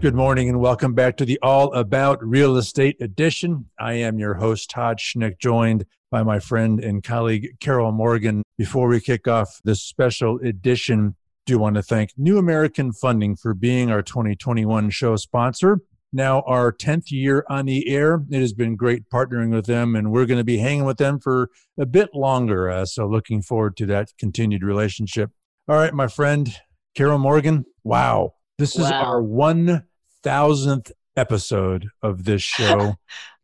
Good morning and welcome back to the All About Real Estate edition. I am your host, Todd Schnick, joined by my friend and colleague, Carol Morgan. Before we kick off this special edition, do want to thank New American Funding for being our 2021 show sponsor. Now, our 10th year on the air. It has been great partnering with them, and we're going to be hanging with them for a bit longer. Uh, so, looking forward to that continued relationship. All right, my friend, Carol Morgan. Wow. This is Wow. our 1000th episode of this show.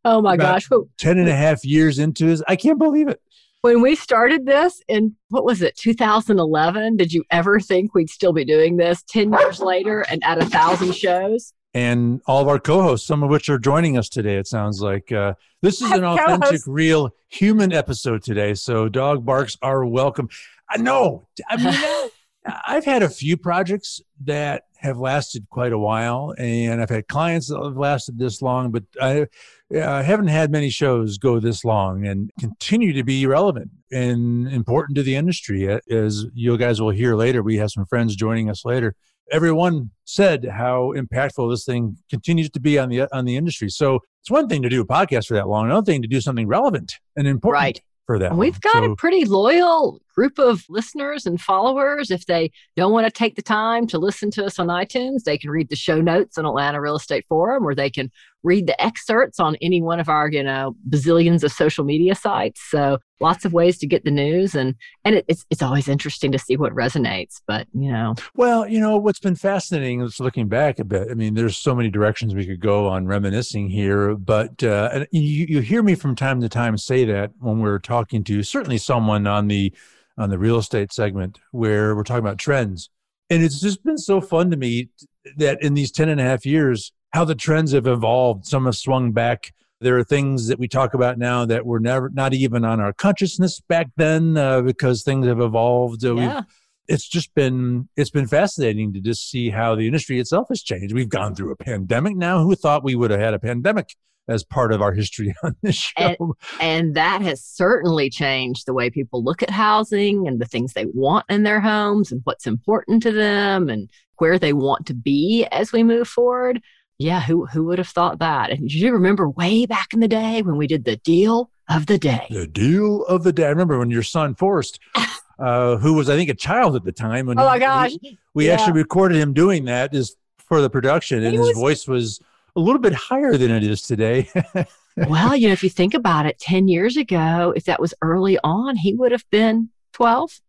Oh my About- gosh. But 10 and a half years into this. I can't believe it. when we started this in what was it, 2011, did you ever think we'd still be doing this 10 years later and at a thousand shows? And all of our co hosts, some of which are joining us today, it sounds like. Uh, this is an authentic, real human episode today. So dog barks are welcome. I know. I mean, I've had a few projects that have lasted quite a while, and I've had clients that have lasted this long, but I, I haven't had many shows go this long and continue to be relevant and important to the industry. As you guys will hear later, we have some friends joining us later. Everyone said how impactful this thing continues to be on the on the industry. So it's one thing to do a podcast for that long, another thing to do something relevant and important Right. for that. We've got So- a pretty loyal group of listeners and followers. If they don't want to take the time to listen to us on iTunes, they can read the show notes on Atlanta Real Estate Forum or they can read the excerpts on any one of our, you know, bazillions of social media sites. So lots of ways to get the news and and it, it's it's always interesting to see what resonates. But you know, Well, you know, what's been fascinating is looking back a bit. I mean, there's so many directions we could go on reminiscing here, but uh, and you, you hear me from time to time say that when we're talking to certainly someone on the on the real estate segment where we're talking about trends. And it's just been so fun to me that in these 10 and a half years, how the trends have evolved. Some have swung back. There are things that we talk about now that were never, not even on our consciousness back then uh, because things have evolved. Uh, we've yeah. It's just been it's been fascinating to just see how the industry itself has changed. We've gone through a pandemic now. Who thought we would have had a pandemic as part of our history on this show? And- And that has certainly changed the way people look at housing and the things they want in their homes and what's important to them and where they want to be as we move forward. Yeah, who who would have thought that? And do you remember way back in the day when we did the deal of the day? the deal of the day. I remember when your son Forrest, uh, who was I think a child at the time, when Oh my gosh. we, we Yeah. actually recorded him doing that is for the production, and He his was- voice was a little bit higher than it is today. well, you know, if you think about it, 10 years ago, if that was early on, he would have been 12.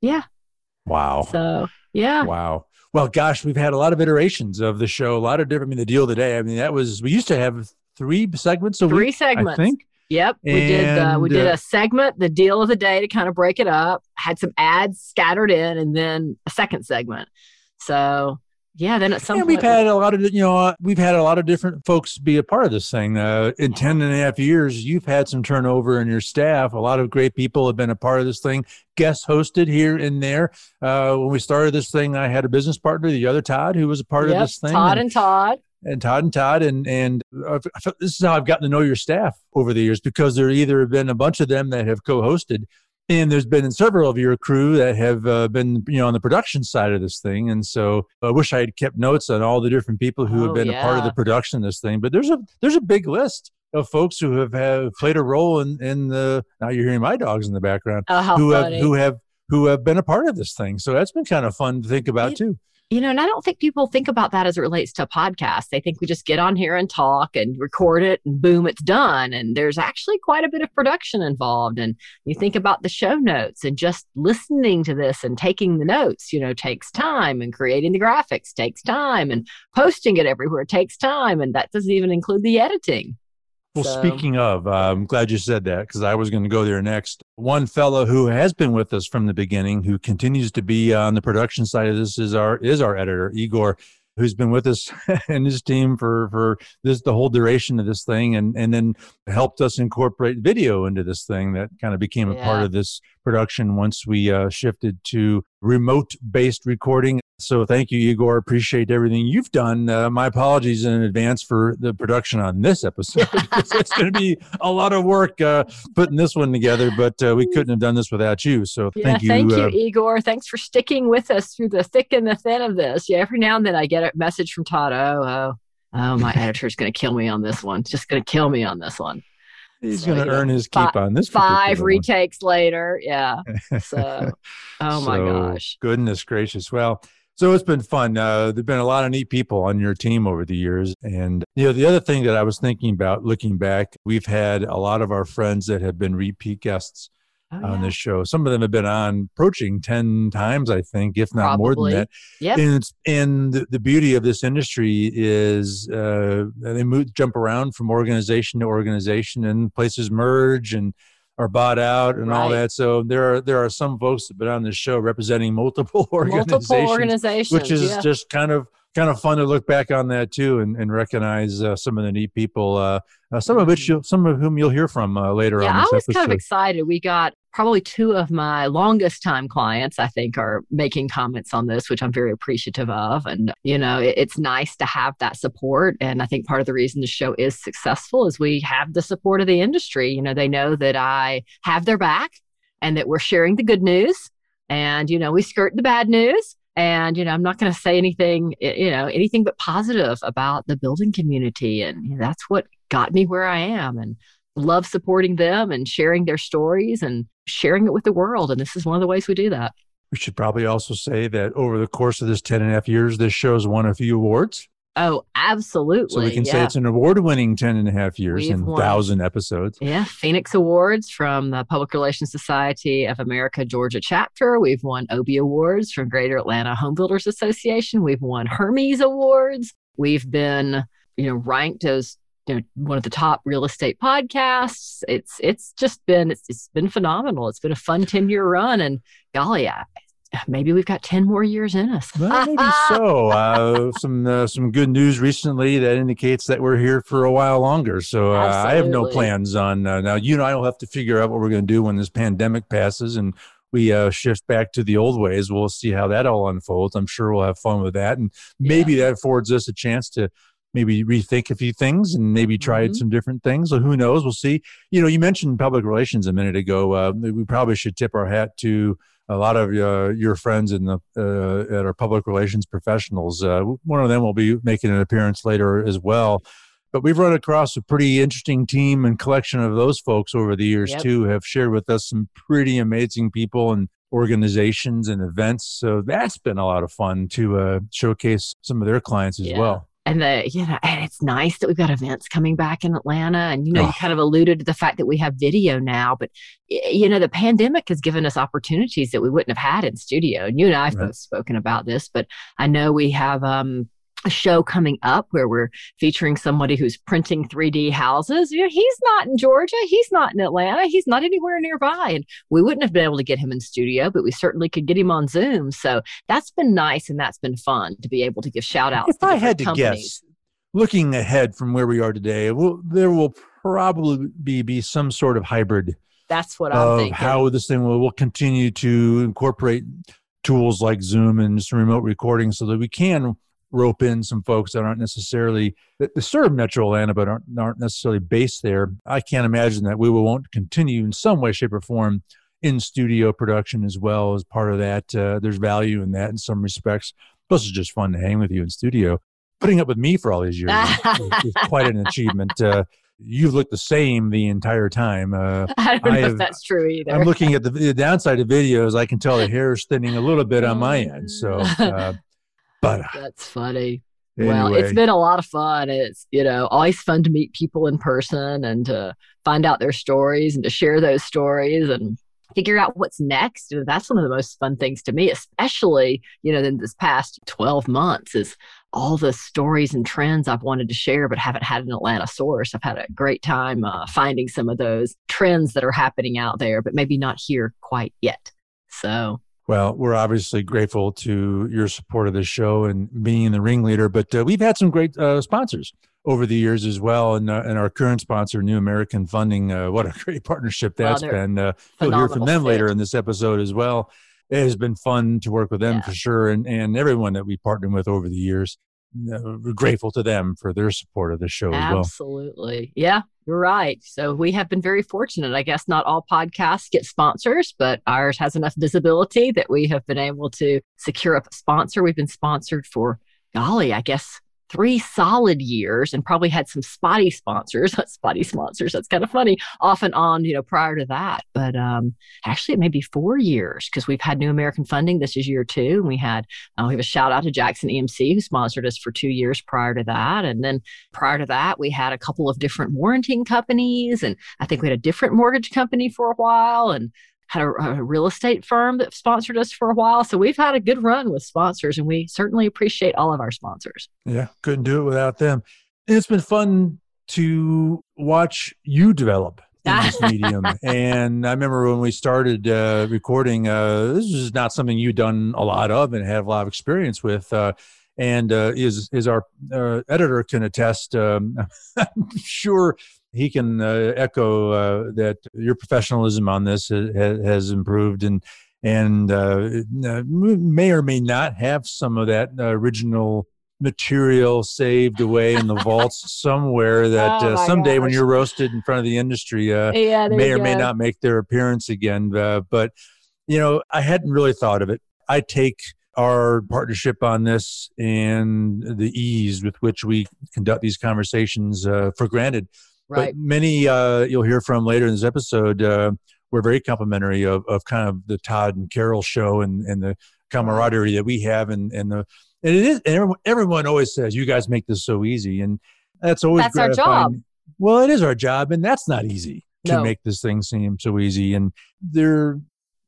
Yeah. wow. So, yeah. Wow. Well, gosh, we've had a lot of iterations of the show, a lot of different. I mean, the deal of the day. I mean, that was we used to have three segments a Three week. segments. I think. Yep, we did. Uh, we did uh, a segment, the deal of the day, to kind of break it up. Had some ads scattered in, and then a second segment. So yeah, then at some Yeah, point, we've had a lot of you know we've had a lot of different folks be a part of this thing. Uh, in Yeah. 10 and a half years, you've had some turnover in your staff. A lot of great people have been a part of this thing. Guest hosted here and there. Uh, when we started this thing, I had a business partner, the other Todd, who was a part yep, of this thing. Todd and- and Todd. And Todd and Todd and and this is how I've gotten to know your staff over the years because there either have been a bunch of them that have co-hosted, and there's been several of your crew that have uh, been you know on the production side of this thing. And so I wish I had kept notes on all the different people who have Oh, been a part of the production of this thing. But there's a there's a big list of folks who have, have played a role in in the. Now you're hearing my dogs in the background Oh, who funny! have who have who have been a part of this thing. So that's been kind of fun to think about It- too. You know, and I don't think people think about that as it relates to a podcast. They think we just get on here and talk and record it and boom, it's done. And there's actually quite a bit of production involved. And you think about the show notes and just listening to this and taking the notes, you know, takes time and creating the graphics takes time and posting it everywhere takes time. And that doesn't even include the editing. Well, So- speaking of, uh, I'm glad you said that because I was going to go there next. One fellow who has been with us from the beginning, who continues to be on the production side of this, is our is our editor Igor. who's been with us and his team for for this the whole duration of this thing, and and then helped us incorporate video into this thing that kind of became a yeah. part of this production once we uh, shifted to remote based recording. So thank you, Igor. Appreciate everything you've done. Uh, my apologies in advance for the production on this episode. it's going to be a lot of work uh, putting this one together, but uh, we couldn't have done this without you. So yeah, thank you. Thank you, uh, Igor. Thanks for sticking with us through the thick and the thin of this. Yeah, every now and then I get a message from Todd. Oh, oh, oh, my editor's going to kill me on this one. Just going to kill me on this one. He's so, going to earn his keep on this. Five retakes one. later. Yeah. So, oh my so, gosh. Goodness gracious. Well, so it's been fun. Uh, there've been a lot of neat people on your team over the years. And, you know, the other thing that I was thinking about looking back, we've had a lot of our friends that have been repeat guests oh, on yeah. this show. Some of them have been on approaching 10 times, I think, if not Probably. more than that. Yep. And, it's, and the, the beauty of this industry is uh, they move, jump around from organization to organization and places merge and are bought out and right. all that. So there are there are some folks that have been on this show representing multiple organizations, multiple organizations which is yeah. just kind of kind of fun to look back on that too and, and recognize uh, some of the neat people, uh, uh, some of which mm-hmm. some of whom you'll hear from uh, later yeah, on. I was episode. kind of excited. We got probably two of my longest time clients, I think, are making comments on this, which I'm very appreciative of. And, you know, it, it's nice to have that support. And I think part of the reason the show is successful is we have the support of the industry. You know, they know that I have their back and that we're sharing the good news. And, you know, we skirt the bad news and, you know, I'm not going to say anything, you know, anything but positive about the building community. And that's what got me where I am and love supporting them and sharing their stories and sharing it with the world. And this is one of the ways we do that. We should probably also say that over the course of this 10 and a half years, this show's won a few awards. Oh, absolutely. So we can yeah. say it's an award winning 10 and a half years We've and 1,000 episodes. Yeah. Phoenix Awards from the Public Relations Society of America Georgia chapter. We've won Obie Awards from Greater Atlanta Home Builders Association. We've won Hermes Awards. We've been, you know, ranked as you know, one of the top real estate podcasts. It's it's just been it's, it's been phenomenal. It's been a fun 10 year run and golly, I, maybe we've got 10 more years in us. well, maybe so. Uh, some uh, some good news recently that indicates that we're here for a while longer. So uh, I have no plans on uh, now. You and I will have to figure out what we're going to do when this pandemic passes and we uh, shift back to the old ways. We'll see how that all unfolds. I'm sure we'll have fun with that, and maybe yeah. that affords us a chance to maybe rethink a few things and maybe try mm-hmm. some different things. So who knows? We'll see. You know, you mentioned public relations a minute ago. Uh, we probably should tip our hat to a lot of uh, your friends in the uh, at our public relations professionals. Uh, one of them will be making an appearance later as well. But we've run across a pretty interesting team and collection of those folks over the years yep. too. Have shared with us some pretty amazing people and organizations and events. So that's been a lot of fun to uh, showcase some of their clients as yeah. well and the you know and it's nice that we've got events coming back in atlanta and you know oh. you kind of alluded to the fact that we have video now but you know the pandemic has given us opportunities that we wouldn't have had in studio and you and i've right. both spoken about this but i know we have um a show coming up where we're featuring somebody who's printing 3D houses. You know, he's not in Georgia, he's not in Atlanta, he's not anywhere nearby. And we wouldn't have been able to get him in studio, but we certainly could get him on Zoom. So that's been nice and that's been fun to be able to give shout outs. If I had to companies. guess, looking ahead from where we are today, will there will probably be, be some sort of hybrid. That's what I'm thinking. How this thing will, will continue to incorporate tools like Zoom and some remote recording so that we can rope in some folks that aren't necessarily that serve Metro Atlanta but aren't, aren't necessarily based there. I can't imagine that we will won't continue in some way, shape, or form in studio production as well as part of that. Uh, there's value in that in some respects. Plus, it's just fun to hang with you in studio. Putting up with me for all these years is, is quite an achievement. Uh, you've looked the same the entire time. Uh, I don't I know have, if that's true either. I'm looking at the, the, downside of videos. I can tell the hair is thinning a little bit on my end. So uh, but that's funny. Anyway. Well, it's been a lot of fun. It's, you know, always fun to meet people in person and to find out their stories and to share those stories and figure out what's next. That's one of the most fun things to me, especially, you know, in this past 12 months is all the stories and trends I've wanted to share, but haven't had an Atlanta source. I've had a great time uh, finding some of those trends that are happening out there, but maybe not here quite yet. So Well, we're obviously grateful to your support of the show and being the ringleader, but uh, we've had some great uh, sponsors over the years as well. And, uh, and our current sponsor, New American Funding, uh, what a great partnership that's Well, been. Uh, you'll hear from them fit. later in this episode as well. It has been fun to work with them Yeah. for sure, and, and everyone that we've partnered with over the years. Uh, grateful to them for their support of the show as well. Absolutely. Yeah, you're right. So we have been very fortunate. I guess not all podcasts get sponsors, but ours has enough visibility that we have been able to secure a sponsor. We've been sponsored for, golly, I guess three solid years and probably had some spotty sponsors, spotty sponsors. That's kind of funny off and on, you know, prior to that. But um, actually, it may be four years because we've had New American Funding. This is year two. And we had, uh, we have a shout out to Jackson EMC who sponsored us for two years prior to that. And then prior to that, we had a couple of different warranting companies. And I think we had a different mortgage company for a while and had a, a real estate firm that sponsored us for a while. So we've had a good run with sponsors and we certainly appreciate all of our sponsors. Yeah, couldn't do it without them. It's been fun to watch you develop in this medium. And I remember when we started uh, recording, uh, this is not something you've done a lot of and have a lot of experience with. Uh, and uh, is is our uh, editor can attest. Um, I'm sure he can uh, echo uh, that your professionalism on this has, has improved and and uh, uh, may or may not have some of that original material saved away in the vaults somewhere that Oh uh, someday when you're roasted in front of the industry uh, Yeah, may or may not make their appearance again. Uh, but you know, I hadn't really thought of it. I take our partnership on this and the ease with which we conduct these conversations uh, for granted. Right. But many uh, you'll hear from later in this episode uh, were very complimentary of, of kind of the Todd and Carol show and, and the camaraderie that we have and, and the and it is and everyone, everyone always says you guys make this so easy and that's always That's our job. Well, it is our job, and that's not easy to No. make this thing seem so easy. And there,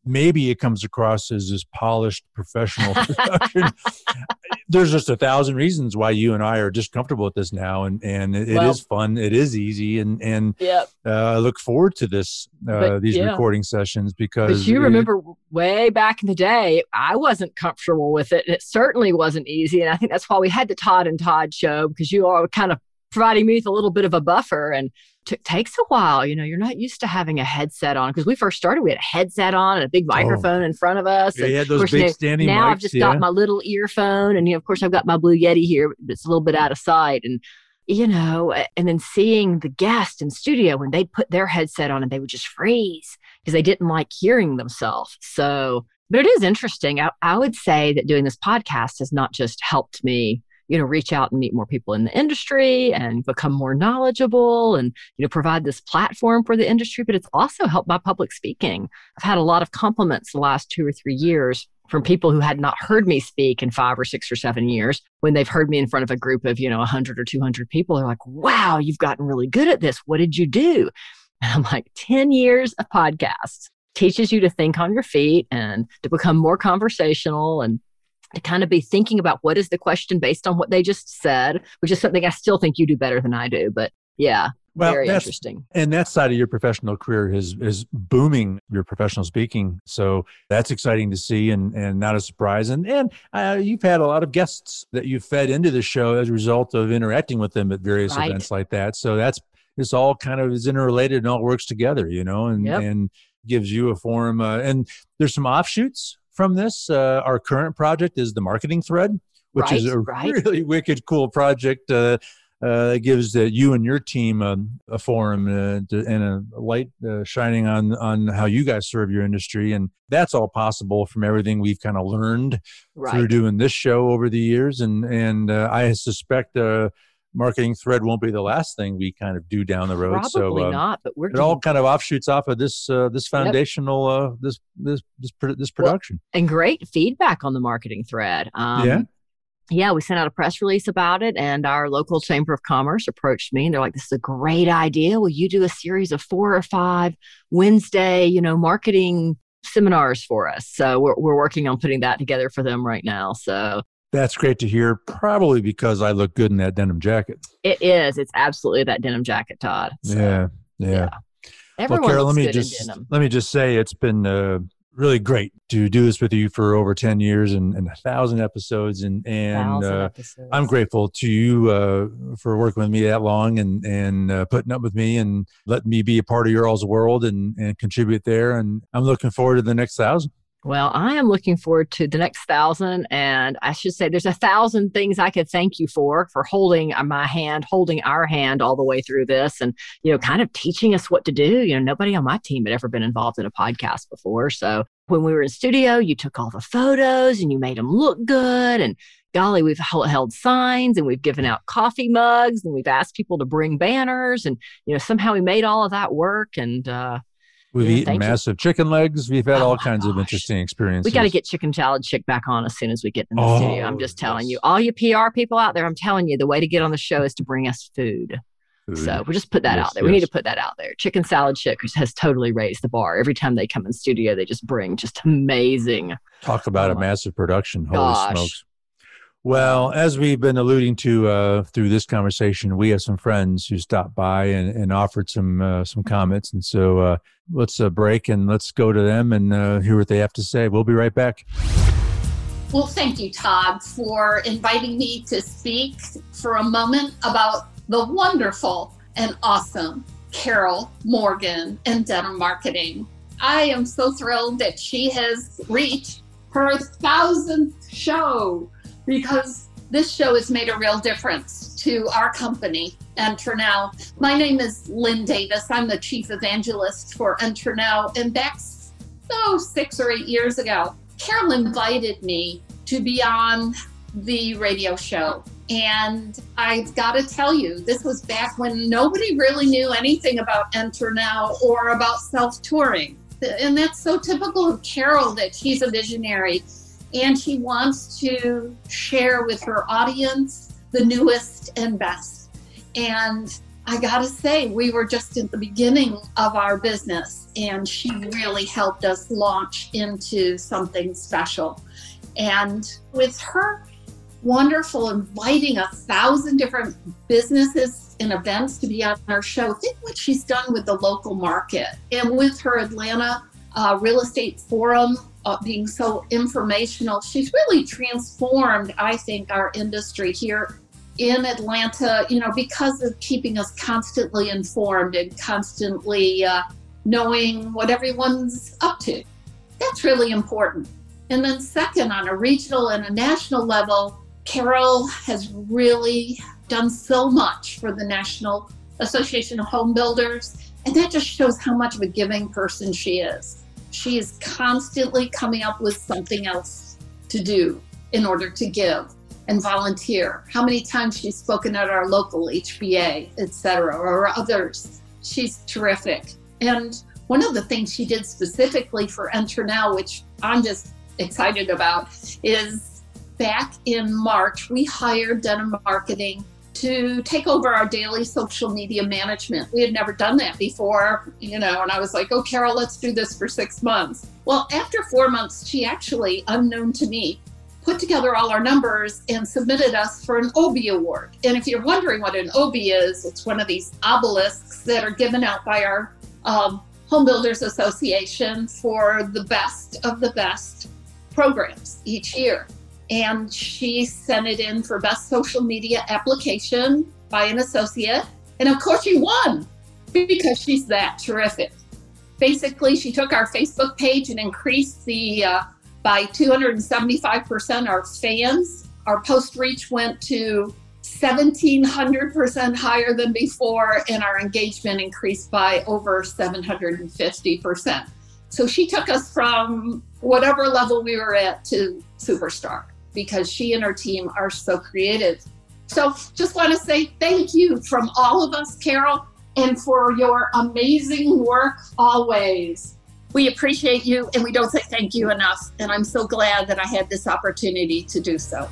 maybe it comes across as this polished professional production. There's just a thousand reasons why you and I are just comfortable with this now, and and it, it Well- is fun. It is easy, and and Yep. uh, I look forward to this uh, But, these yeah. recording sessions because But you it- remember way back in the day, I wasn't comfortable with it. And it certainly wasn't easy. And I think that's why we had the Todd and Todd show because you are kind of providing me with a little bit of a buffer and it takes a while. You know, you're not used to having a headset on because we first started, we had a headset on and a big oh. microphone in front of us. Oh. Yeah, and you had of those course, big you know, standing now mics. I've just yeah. got my little earphone, and you know, of course, I've got my Blue Yeti here, but it's a little bit out of sight. And you know, and then seeing the guest in studio when they'd put their headset on and they would just freeze because they didn't like hearing themselves. So, but it is interesting. I, I would say that doing this podcast has not just helped me, you know, reach out and meet more people in the industry and become more knowledgeable and, you know, provide this platform for the industry, but it's also helped my public speaking. I've had a lot of compliments the last two or three years from people who had not heard me speak in five or six or seven years when they've heard me in front of a group of you know 100 or 200 people. They're like wow you've gotten really good at this. What did you do? And i'm like 10 years of podcasts. Teaches you to think on your feet and to become more conversational and to kind of be thinking about what is the question based on what they just said which is something i still think you do better than i do but yeah Well, very interesting and that side of your professional career is is booming your professional speaking so that's exciting to see and and not a surprise and and uh, you've had a lot of guests that you've fed into the show as a result of interacting with them at various Right. events like that so that's it's all kind of is interrelated and all works together you know and Yep. and gives you a forum uh, and there's some offshoots from this uh, our current project is the marketing thread which is a right. really wicked cool project uh, uh, that gives uh, you and your team um, a forum uh, to, and a light uh, shining on on how you guys serve your industry, and that's all possible from everything we've kind of learned right through doing this show over the years, and and uh, I suspect uh, marketing thread won't be the last thing we kind of do down the road. probably so um, not but we're it all kind of offshoots off of this uh, this foundational uh, this this this this Well, production. and great feedback on the marketing thread. Um, Yeah? Yeah, we sent out a press release about it, and our local chamber of commerce approached me, and they're like, "This is a great idea. Will you do a series of four or five Wednesday, you know, marketing seminars for us?" So we're we're working on putting that together for them right now. So That's great to hear. Probably because I look good in that denim jacket. it is. It's absolutely that denim jacket, Todd. So, yeah, yeah. Everyone well, Carol, let me just let me just say it's been uh, really great to do this with you for over 10 years and, and a thousand episodes. And, and uh, episodes. I'm grateful to you uh, for working with me that long and, and uh, putting up with me and letting me be a part of your all's world and, and contribute there. And I'm looking forward to the next thousand. Well, I am looking forward to the next thousand. And I should say there's a thousand things I could thank you for, for holding my hand, holding our hand all the way through this and, you know, kind of teaching us what to do. You know, nobody on my team had ever been involved in a podcast before. So when we were in studio, you took all the photos and you made them look good. And golly, we've held signs and we've given out coffee mugs and we've asked people to bring banners. And, you know, somehow we made all of that work. And, uh, We've yeah, eaten massive you. chicken legs. We've had oh all kinds gosh. of interesting experiences. We got to get Chicken Salad Chick back on as soon as we get in the oh, studio. I'm just telling yes. you, all you PR people out there, I'm telling you, the way to get on the show is to bring us food. food. So we'll just put that yes, out there. Yes. We need to put that out there. Chicken Salad Chick has totally raised the bar. Every time they come in studio, they just bring just amazing. Talk about oh, a massive production. Holy gosh. smokes. Well, as we've been alluding to uh, through this conversation, we have some friends who stopped by and, and offered some uh, some comments, and so uh, let's uh, break and let's go to them and uh, hear what they have to say. We'll be right back. Well, thank you, Todd, for inviting me to speak for a moment about the wonderful and awesome Carol Morgan and Denim Marketing. I am so thrilled that she has reached her thousandth show because this show has made a real difference to our company, NterNow. My name is Lynn Davis. I'm the chief evangelist for NterNow. And back, six or eight years ago, Carol invited me to be on the radio show. And I've got to tell you, this was back when nobody really knew anything about NterNow or about self touring. And that's so typical of Carol that she's a visionary and she wants to share with her audience the newest and best. And I gotta say, we were just at the beginning of our business, and she really helped us launch into something special. And with her wonderful inviting a thousand different businesses and events to be on our show, think what she's done with the local market and with her Atlanta uh, real estate forum uh, being so informational. She's really transformed, I think, our industry here in Atlanta, you know, because of keeping us constantly informed and constantly uh, knowing what everyone's up to. That's really important. And then, second, on a regional and a national level, Carol has really done so much for the National Association of Home Builders. And that just shows how much of a giving person she is she is constantly coming up with something else to do in order to give and volunteer. How many times she's spoken at our local HBA, etc., or others. She's terrific. And one of the things she did specifically for NterNow, which I'm just excited about, is back in March, we hired Denim Marketing to take over our daily social media management. We had never done that before, you know, and I was like, oh, Carol, let's do this for six months. Well, after four months, she actually, unknown to me, put together all our numbers and submitted us for an Obie Award. And if you're wondering what an Obie is, it's one of these obelisks that are given out by our um, Home Builders Association for the best of the best programs each year and she sent it in for best social media application by an associate. And of course, she won because she's that terrific. Basically, she took our Facebook page and increased the uh, by 275% our fans. Our post reach went to 1700% higher than before, and our engagement increased by over 750%. So she took us from whatever level we were at to superstar because she and her team are so creative. So just want to say thank you from all of us, Carol, and for your amazing work always. We appreciate you and we don't say thank you enough. And I'm so glad that I had this opportunity to do so.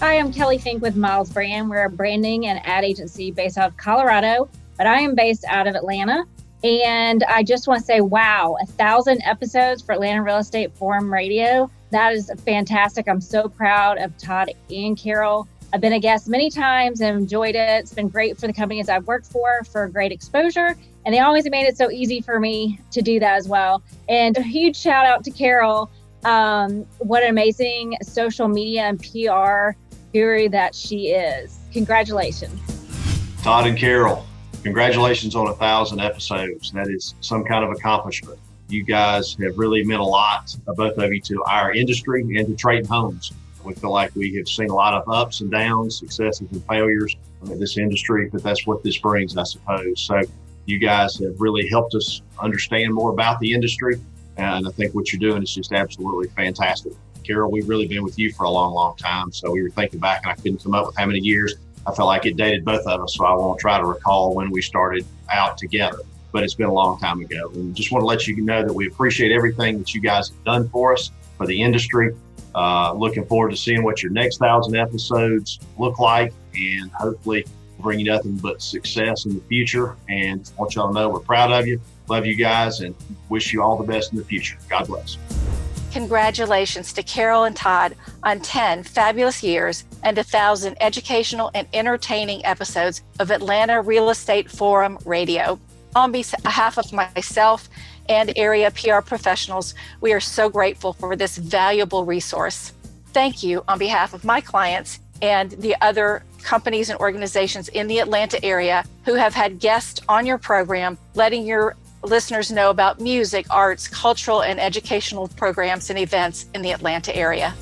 Hi, I'm Kelly Fink with MilesBrand. We're a branding and ad agency based out of Colorado, but I am based out of Atlanta. And I just want to say, wow, a thousand episodes for Atlanta Real Estate Forum Radio that is fantastic. I'm so proud of Todd and Carol. I've been a guest many times and enjoyed it. It's been great for the companies I've worked for, for great exposure. And they always made it so easy for me to do that as well. And a huge shout out to Carol. Um, what an amazing social media and PR guru that she is. Congratulations. Todd and Carol, congratulations on a thousand episodes. That is some kind of accomplishment. You guys have really meant a lot, both of you, to our industry and to Traton Homes. We feel like we have seen a lot of ups and downs, successes and failures in this industry, but that's what this brings, I suppose. So you guys have really helped us understand more about the industry. And I think what you're doing is just absolutely fantastic. Carol, we've really been with you for a long, long time. So we were thinking back and I couldn't come up with how many years. I felt like it dated both of us. So I won't try to recall when we started out together, but it's been a long time ago. And just want to let you know that we appreciate everything that you guys have done for us, for the industry. Uh, looking forward to seeing what your next thousand episodes look like and hopefully bring you nothing but success in the future. And I want y'all to know we're proud of you, love you guys, and wish you all the best in the future. God bless. Congratulations to Carol and Todd on 10 fabulous years and a thousand educational and entertaining episodes of Atlanta Real Estate Forum Radio. On behalf of myself and area PR professionals, we are so grateful for this valuable resource. Thank you on behalf of my clients and the other companies and organizations in the Atlanta area who have had guests on your program, letting your listeners know about music, arts, cultural, and educational programs and events in the Atlanta area.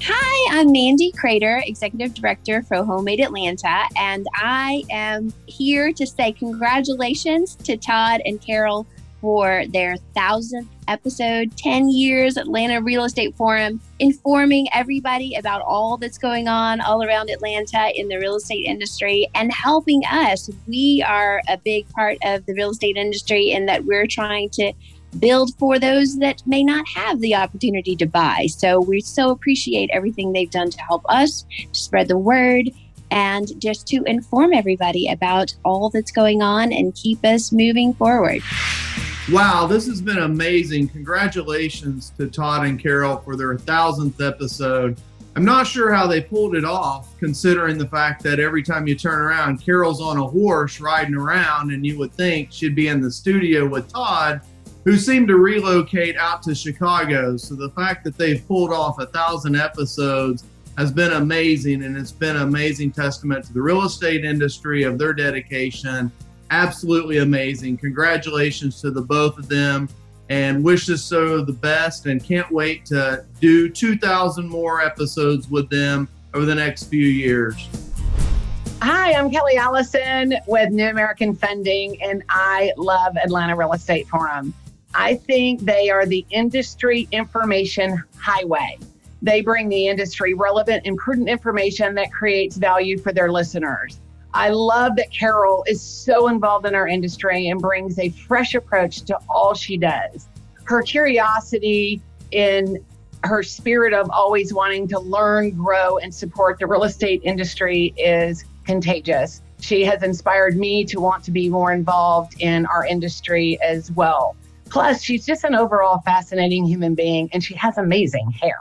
Hi, I'm Mandy Crater, Executive Director for HomeAid Atlanta, and I am here to say congratulations to Todd and Carol for their thousandth episode, 10 years Atlanta Real Estate Forum, informing everybody about all that's going on all around Atlanta in the real estate industry and helping us. We are a big part of the real estate industry in that we're trying to build for those that may not have the opportunity to buy. So we so appreciate everything they've done to help us to spread the word and just to inform everybody about all that's going on and keep us moving forward. Wow, this has been amazing. Congratulations to Todd and Carol for their thousandth episode. I'm not sure how they pulled it off, considering the fact that every time you turn around, Carol's on a horse riding around, and you would think she'd be in the studio with Todd, who seemed to relocate out to Chicago. So the fact that they've pulled off a thousand episodes has been amazing, and it's been an amazing testament to the real estate industry of their dedication absolutely amazing. Congratulations to the both of them and wish us so the best and can't wait to do 2,000 more episodes with them over the next few years. Hi, I'm Kelly Allison with New American Funding, and I love Atlanta Real Estate Forum. I think they are the industry information highway. They bring the industry relevant and prudent information that creates value for their listeners. I love that Carol is so involved in our industry and brings a fresh approach to all she does. Her curiosity in her spirit of always wanting to learn, grow, and support the real estate industry is contagious. She has inspired me to want to be more involved in our industry as well. Plus, she's just an overall fascinating human being and she has amazing hair.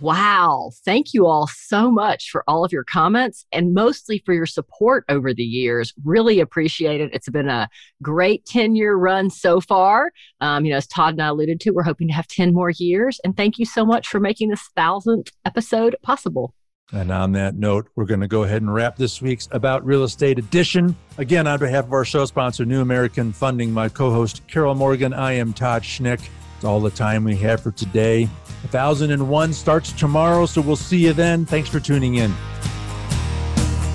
Wow. Thank you all so much for all of your comments and mostly for your support over the years. Really appreciate it. It's been a great 10 year run so far. Um, you know, as Todd and I alluded to, we're hoping to have 10 more years. And thank you so much for making this thousandth episode possible. And on that note, we're going to go ahead and wrap this week's About Real Estate edition. Again, on behalf of our show sponsor, New American Funding, my co host, Carol Morgan, I am Todd Schnick. It's all the time we have for today. 1001 starts tomorrow, so we'll see you then. Thanks for tuning in.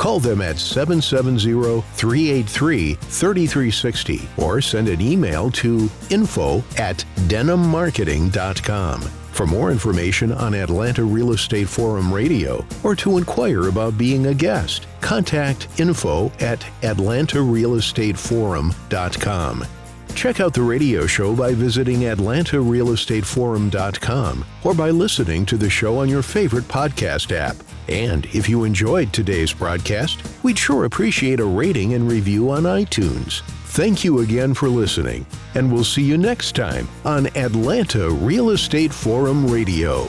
Call them at 770 383 3360 or send an email to info at denimmarketing.com. For more information on Atlanta Real Estate Forum Radio or to inquire about being a guest, contact info at atlantarealestateforum.com. Check out the radio show by visiting atlantarealestateforum.com or by listening to the show on your favorite podcast app. And if you enjoyed today's broadcast, we'd sure appreciate a rating and review on iTunes. Thank you again for listening, and we'll see you next time on Atlanta Real Estate Forum Radio.